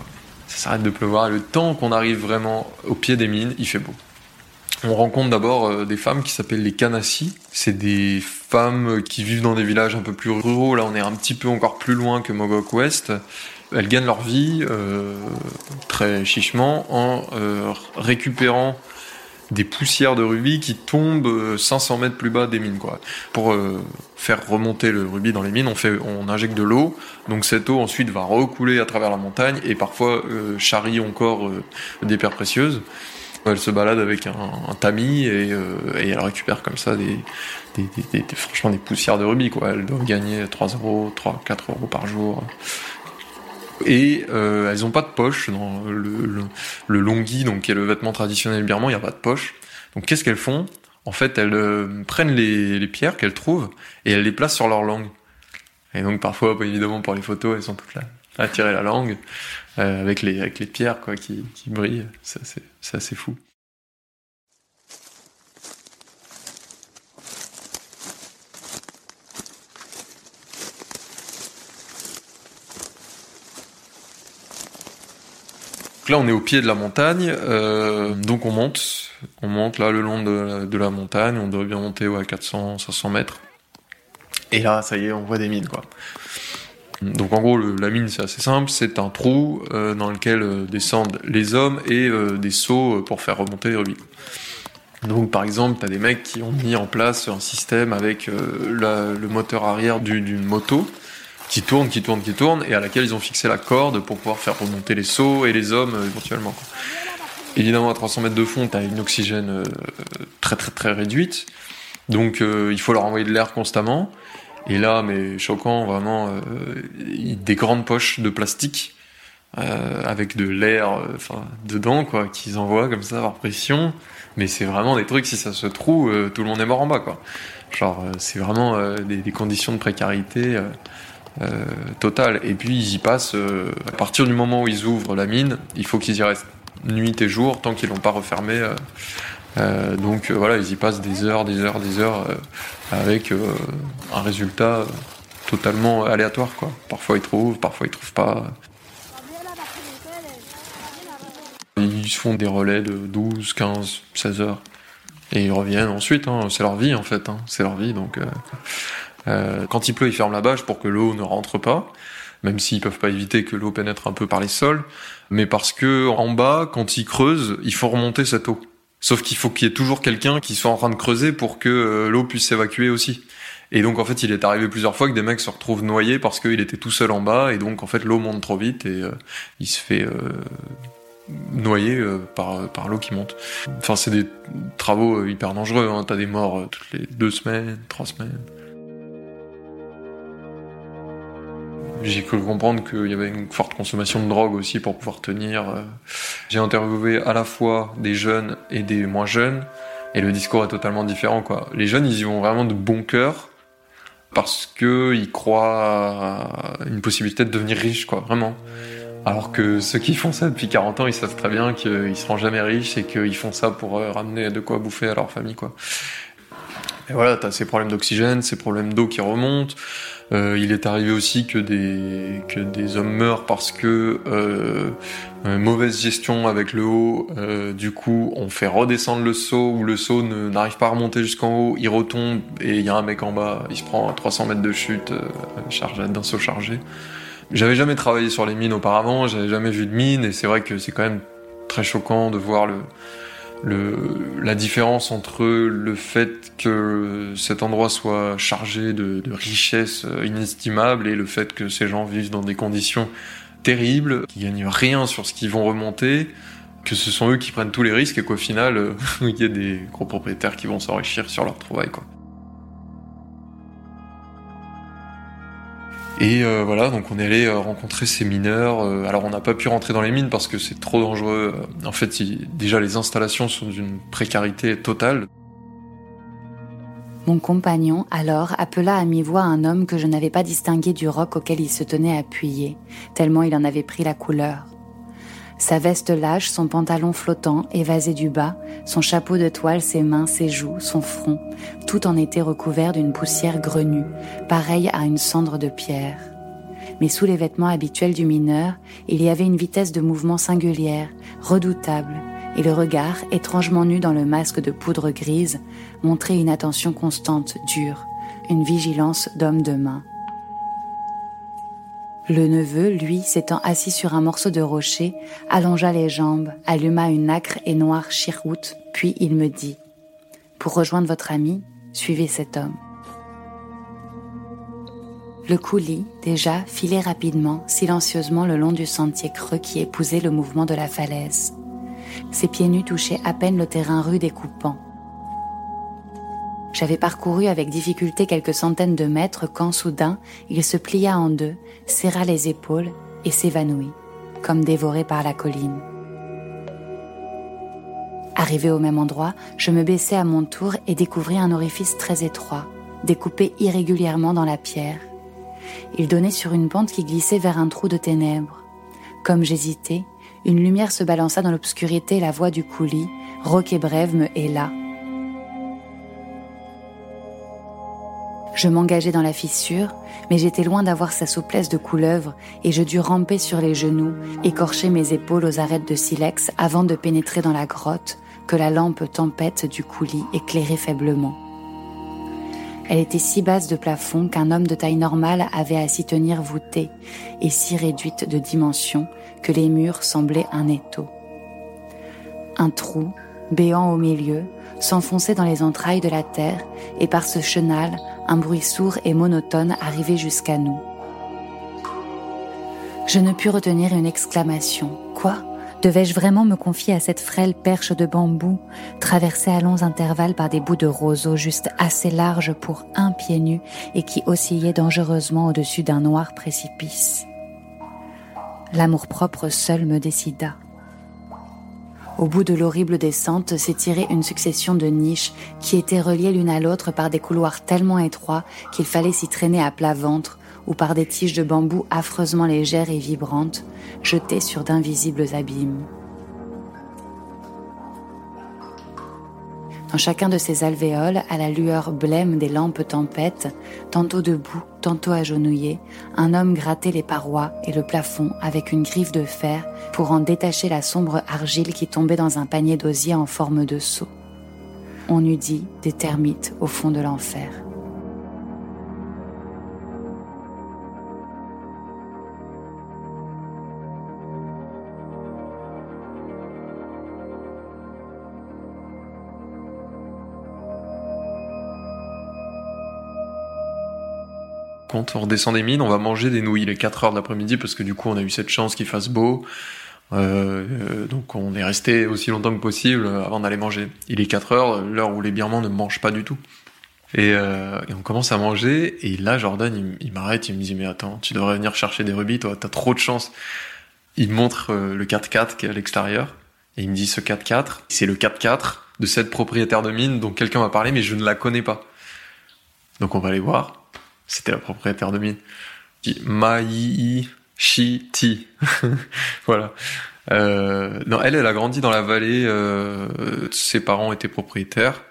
Ça s'arrête de pleuvoir, et le temps qu'on arrive vraiment au pied des mines, il fait beau. On rencontre d'abord euh, des femmes qui s'appellent les Kanassi. C'est des femmes qui vivent dans des villages un peu plus ruraux. Là, on est un petit peu encore plus loin que Mogok West. Elles gagnent leur vie euh, très chichement en récupérant des poussières de rubis qui tombent 500 euh, mètres plus bas des mines quoi. Pour euh, faire remonter le rubis dans les mines, on fait on injecte de l'eau. Donc cette eau ensuite va recouler à travers la montagne et parfois euh, charrie encore des pierres précieuses. Elle se balade avec un, tamis et, elle récupère comme ça des, franchement des poussières de rubis quoi. Elle doit gagner 3 euros, 3, 4 euros par jour et euh, elles ont pas de poche dans le, le, longi, donc qui est le vêtement traditionnel birman, il n'y a pas de poche. Donc qu'est-ce qu'elles font? En fait, elles euh, prennent les, les pierres qu'elles trouvent et elles les placent sur leur langue. Et donc parfois, évidemment, pour les photos, elles sont toutes là à tirer la langue euh, avec les avec les pierres quoi qui, qui brillent. C'est assez fou. Là, on est au pied de la montagne, euh, donc on monte, on monte là le long de, la montagne, on doit bien monter à 400, 500 mètres. Et là, ça y est, on voit des mines, quoi. Donc en gros, la mine, c'est assez simple, c'est un trou euh, dans lequel euh, descendent les hommes et des seaux pour faire remonter l'huile. Donc par exemple, tu as des mecs qui ont mis en place un système avec le moteur arrière d'une moto qui tourne, qui tourne, qui tourne, et à laquelle ils ont fixé la corde pour pouvoir faire remonter les seaux et les hommes éventuellement. Évidemment, à 300 mètres de fond, tu as une oxygène très très très réduite, donc il faut leur envoyer de l'air constamment. Et là, mais choquant, vraiment, euh, des grandes poches de plastique euh, avec de l'air, euh, dedans, quoi, qu'ils envoient comme ça par pression. Mais c'est vraiment des trucs, si ça se trouve, tout le monde est mort en bas, quoi. Genre, c'est vraiment des, conditions de précarité totale. Et puis, ils y passent, à partir du moment où ils ouvrent la mine, il faut qu'ils y restent nuit et jour, tant qu'ils l'ont pas refermé euh, donc euh, voilà, ils y passent des heures, des heures, des heures euh, avec un résultat totalement aléatoire. Parfois ils trouvent, parfois ils trouvent pas. Ils font des relais de 12, 15, 16 heures. Et ils reviennent ensuite, hein. c'est leur vie en fait, hein. c'est leur vie. Donc, quand il pleut, ils ferment la bâche pour que l'eau ne rentre pas, même s'ils peuvent pas éviter que l'eau pénètre un peu par les sols, mais parce que en bas, quand ils creusent, il faut remonter cette eau. Sauf qu'il faut qu'il y ait toujours quelqu'un qui soit en train de creuser pour que euh, l'eau puisse s'évacuer aussi. Et donc en fait, il est arrivé plusieurs fois que des mecs se retrouvent noyés parce qu'il était tout seul en bas et donc en fait l'eau monte trop vite et euh, il se fait euh, noyer par, par l'eau qui monte. Enfin, c'est des travaux hyper dangereux. Hein. T'as des morts toutes les deux semaines, trois semaines. J'ai cru comprendre qu'il y avait une forte consommation de drogue aussi pour pouvoir tenir. Euh. J'ai interviewé à la fois des jeunes et des moins jeunes, et le discours est totalement différent. Quoi. Les jeunes, ils y vont vraiment de bon cœur parce qu'ils croient à une possibilité de devenir riches, quoi, vraiment. Alors que ceux qui font ça depuis 40 ans, ils savent très bien qu'ils seront jamais riches et qu'ils font ça pour euh, ramener de quoi bouffer à leur famille, quoi. Et voilà, t'as ces problèmes d'oxygène, ces problèmes d'eau qui remontent, euh, il est arrivé aussi que des, que des hommes meurent parce que euh, mauvaise gestion avec le haut, euh, du coup on fait redescendre le saut ou le saut n'arrive pas à remonter jusqu'en haut, il retombe et il y a un mec en bas, il se prend à 300 mètres de chute euh, d'un saut chargé. J'avais jamais travaillé sur les mines auparavant, j'avais jamais vu de mine et c'est vrai que c'est quand même très choquant de voir le, le, la différence entre le fait que cet endroit soit chargé de, richesses inestimables et le fait que ces gens vivent dans des conditions terribles, qui gagnent rien sur ce qu'ils vont remonter, que ce sont eux qui prennent tous les risques et qu'au final, [LAUGHS] il y a des gros propriétaires qui vont s'enrichir sur leur travail, quoi. Et euh, voilà, donc on est allé euh, rencontrer ces mineurs. Euh, alors on n'a pas pu rentrer dans les mines parce que c'est trop dangereux. En fait, déjà les installations sont d'une précarité totale. Mon compagnon, alors, appela à mi-voix un homme que je n'avais pas distingué du roc auquel il se tenait appuyé, tellement il en avait pris la couleur. Sa veste lâche, son pantalon flottant, évasé du bas, son chapeau de toile, ses mains, ses joues, son front, tout en était recouvert d'une poussière grenue, pareille à une cendre de pierre. Mais sous les vêtements habituels du mineur, il y avait une vitesse de mouvement singulière, redoutable, et le regard, étrangement nu dans le masque de poudre grise, montrait une attention constante, dure, une vigilance d'homme de main. Le neveu, lui, s'étant assis sur un morceau de rocher, allongea les jambes, alluma une acre et noire chiroute, puis il me dit Pour rejoindre votre ami, suivez cet homme. Le coulis, déjà, filait rapidement, silencieusement le long du sentier creux qui épousait le mouvement de la falaise. Ses pieds nus touchaient à peine le terrain rude et coupant. J'avais parcouru avec difficulté quelques centaines de mètres quand soudain il se plia en deux, serra les épaules et s'évanouit, comme dévoré par la colline. Arrivé au même endroit, je me baissai à mon tour et découvris un orifice très étroit, découpé irrégulièrement dans la pierre. Il donnait sur une pente qui glissait vers un trou de ténèbres. Comme j'hésitais, une lumière se balança dans l'obscurité la voix du coulis, roc et brève me héla. Je m'engageais dans la fissure, mais j'étais loin d'avoir sa souplesse de couleuvre et je dus ramper sur les genoux, écorcher mes épaules aux arêtes de silex avant de pénétrer dans la grotte que la lampe tempête du coulis éclairait faiblement. Elle était si basse de plafond qu'un homme de taille normale avait à s'y tenir voûté, et si réduite de dimension que les murs semblaient un étau. Un trou, béant au milieu, s'enfonçait dans les entrailles de la terre, et par ce chenal, un bruit sourd et monotone arrivait jusqu'à nous. Je ne pus retenir une exclamation. Quoi? Devais-je vraiment me confier à cette frêle perche de bambou, traversée à longs intervalles par des bouts de roseau juste assez larges pour un pied nu et qui oscillait dangereusement au-dessus d'un noir précipice? L'amour-propre seul me décida. Au bout de l'horrible descente s'étirait une succession de niches qui étaient reliées l'une à l'autre par des couloirs tellement étroits qu'il fallait s'y traîner à plat ventre ou par des tiges de bambou affreusement légères et vibrantes, jetées sur d'invisibles abîmes. Dans chacun de ces alvéoles, à la lueur blême des lampes tempêtes, tantôt debout, tantôt agenouillé, un homme grattait les parois et le plafond avec une griffe de fer pour en détacher la sombre argile qui tombait dans un panier d'osier en forme de seau. On eût dit des termites au fond de l'enfer. On redescend des mines, on va manger des nouilles les 4 heures de l'après-midi parce que du coup on a eu cette chance qu'il fasse beau. Euh, euh, donc on est resté aussi longtemps que possible avant d'aller manger. Il est 4 heures, l'heure où les Birmans ne mangent pas du tout. Et, euh, on commence à manger, et là Jordan il, m'arrête, il me dit mais attends, tu devrais venir chercher des rubis, toi t'as trop de chance. Il me montre le 4x4 qui est à l'extérieur, et il me dit ce 4x4, c'est le 4x4 de cette propriétaire de mine dont quelqu'un m'a parlé mais je ne la connais pas. Donc on va aller voir. C'était la propriétaire de mine. Mai Ti. [LAUGHS] voilà. Euh, non, elle, elle a grandi dans la vallée. Euh, ses parents étaient propriétaires.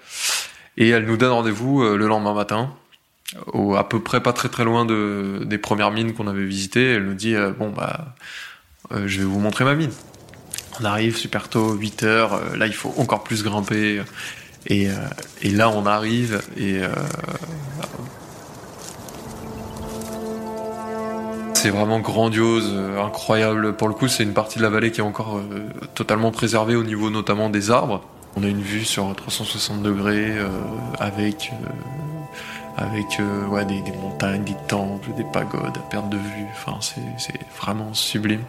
Et elle nous donne rendez-vous euh, le lendemain matin, à peu près pas très très loin de, des premières mines qu'on avait visitées. Elle nous dit, euh, bon, bah, je vais vous montrer ma mine. On arrive super tôt, 8 heures. là, il faut encore plus grimper. Et, et là, on arrive et c'est vraiment grandiose, euh, incroyable. Pour le coup, c'est une partie de la vallée qui est encore euh, totalement préservée au niveau notamment des arbres. On a une vue sur 360 degrés euh, avec avec ouais, des, des, montagnes, des temples, des pagodes à perte de vue. Enfin, c'est vraiment sublime.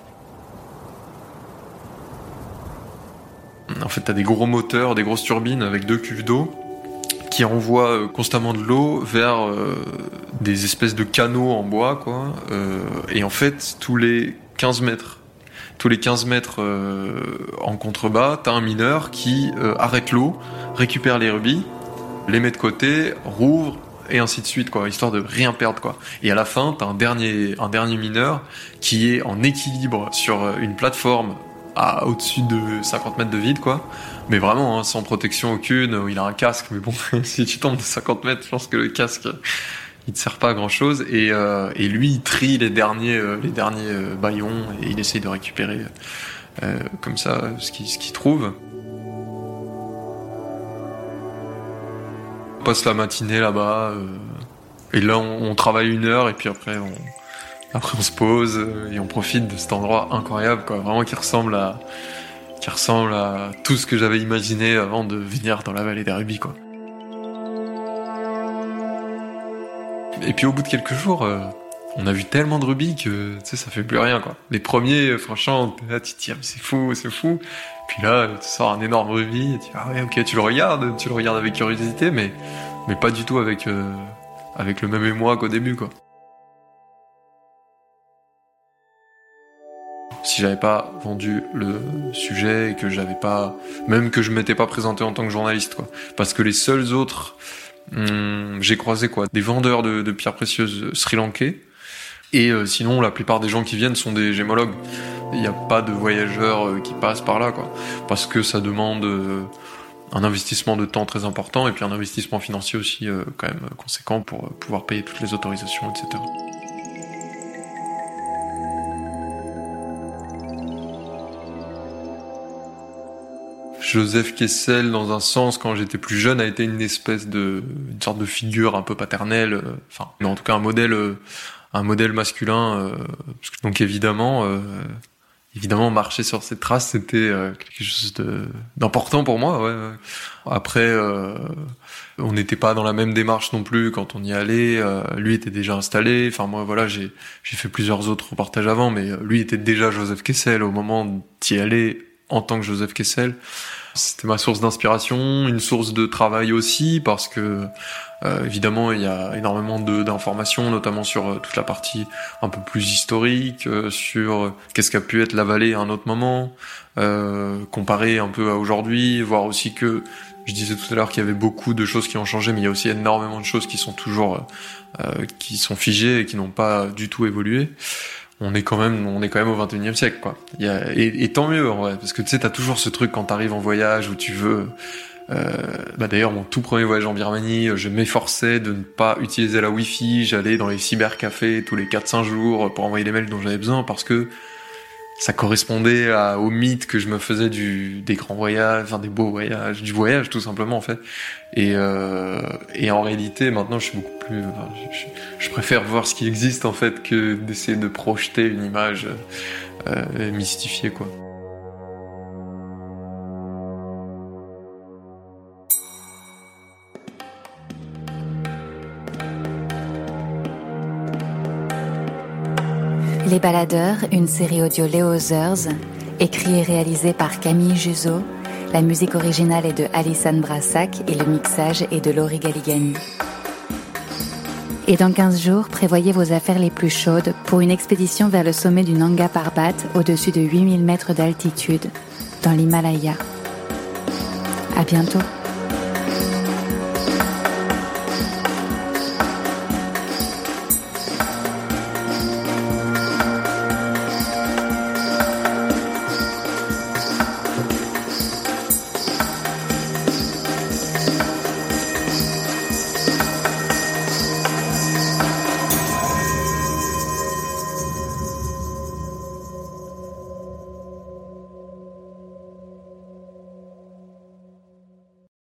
En fait, t'as des gros moteurs, des grosses turbines avec deux cuves d'eau qui envoie euh, constamment de l'eau vers euh, des espèces de canaux en bois, quoi. Euh, et en fait, tous les 15 mètres, tous les 15 mètres en contrebas, t'as un mineur qui arrête l'eau, récupère les rubis, les met de côté, rouvre et ainsi de suite, quoi, histoire de rien perdre, quoi. Et à la fin, t'as un dernier, un dernier mineur qui est en équilibre sur une plateforme à au-dessus de 50 mètres de vide, quoi. Mais vraiment, hein, sans protection aucune, il a un casque, mais bon, [LAUGHS] si tu tombes de 50 mètres, je pense que le casque, il te sert pas à grand chose. Et, euh, et lui, il trie les derniers, euh, les derniers euh, baillons et il essaye de récupérer euh, comme ça ce qu'il trouve. On passe la matinée là-bas. et là, on, on, travaille une heure et puis après, on, après on se pose et on profite de cet endroit incroyable, quoi. Vraiment qui ressemble à qui ressemble à tout ce que j'avais imaginé avant de venir dans la vallée des rubis, quoi. Et puis au bout de quelques jours, euh, on a vu tellement de rubis que tu sais, ça fait plus rien, quoi. Les premiers, euh, franchement, là, tu dis, ah, c'est fou, c'est fou. Puis là, tu sors un énorme rubis, et tu dis, ah ouais, ok, tu le regardes, tu le regardes avec curiosité, mais, mais pas du tout avec, euh, avec le même émoi qu'au début, quoi. Si j'avais pas vendu le sujet et que j'avais pas, même que je m'étais pas présenté en tant que journaliste, quoi. Parce que les seuls autres, hum, j'ai croisé quoi, des vendeurs de, pierres précieuses sri-lankais. Et euh, sinon, la plupart des gens qui viennent sont des gémologues. Il n'y a pas de voyageurs euh, qui passent par là, quoi. Parce que ça demande euh, un investissement de temps très important et puis un investissement financier aussi quand même conséquent pour pouvoir payer toutes les autorisations, etc. Joseph Kessel, dans un sens, quand j'étais plus jeune, a été une espèce de, une sorte de figure un peu paternelle, euh, enfin, mais en tout cas un modèle, euh, un modèle masculin. Euh, donc évidemment, évidemment, marcher sur cette trace, c'était quelque chose d'important pour moi. Ouais, ouais. Après, on n'était pas dans la même démarche non plus quand on y allait. lui était déjà installé. Enfin moi, voilà, j'ai j'ai fait plusieurs autres reportages avant, mais lui était déjà Joseph Kessel au moment d'y aller en tant que Joseph Kessel. C'était ma source d'inspiration, une source de travail aussi, parce que euh, évidemment il y a énormément d'informations, notamment sur euh, toute la partie un peu plus historique, euh, sur qu'est-ce qu'a pu être la vallée à un autre moment, comparé un peu à aujourd'hui, voir aussi que je disais tout à l'heure qu'il y avait beaucoup de choses qui ont changé, mais il y a aussi énormément de choses qui sont toujours qui sont figées et qui n'ont pas du tout évolué on est quand même on est quand même au 21e siècle quoi. A, et, tant mieux en vrai parce que tu sais t'as toujours ce truc quand t'arrives en voyage où tu veux euh, bah d'ailleurs mon tout premier voyage en Birmanie, je m'efforçais de ne pas utiliser la Wi-Fi, j'allais dans les cybercafés tous les 4-5 jours pour envoyer les mails dont j'avais besoin parce que ça correspondait à, au mythe que je me faisais du des grands voyages, enfin des beaux voyages, du voyage tout simplement en fait. Et, euh, et en réalité, maintenant, je suis beaucoup plus. je, je, préfère voir ce qui existe en fait que d'essayer de projeter une image euh, mystifiée quoi. Les Baladeurs, une série audio Léo Zers, écrit et réalisé par Camille Juzo. La musique originale est de Alison Brassac et le mixage est de Laurie Galigani. Et dans 15 jours, prévoyez vos affaires les plus chaudes pour une expédition vers le sommet du Nanga Parbat au-dessus de 8000 mètres d'altitude, dans l'Himalaya. À bientôt!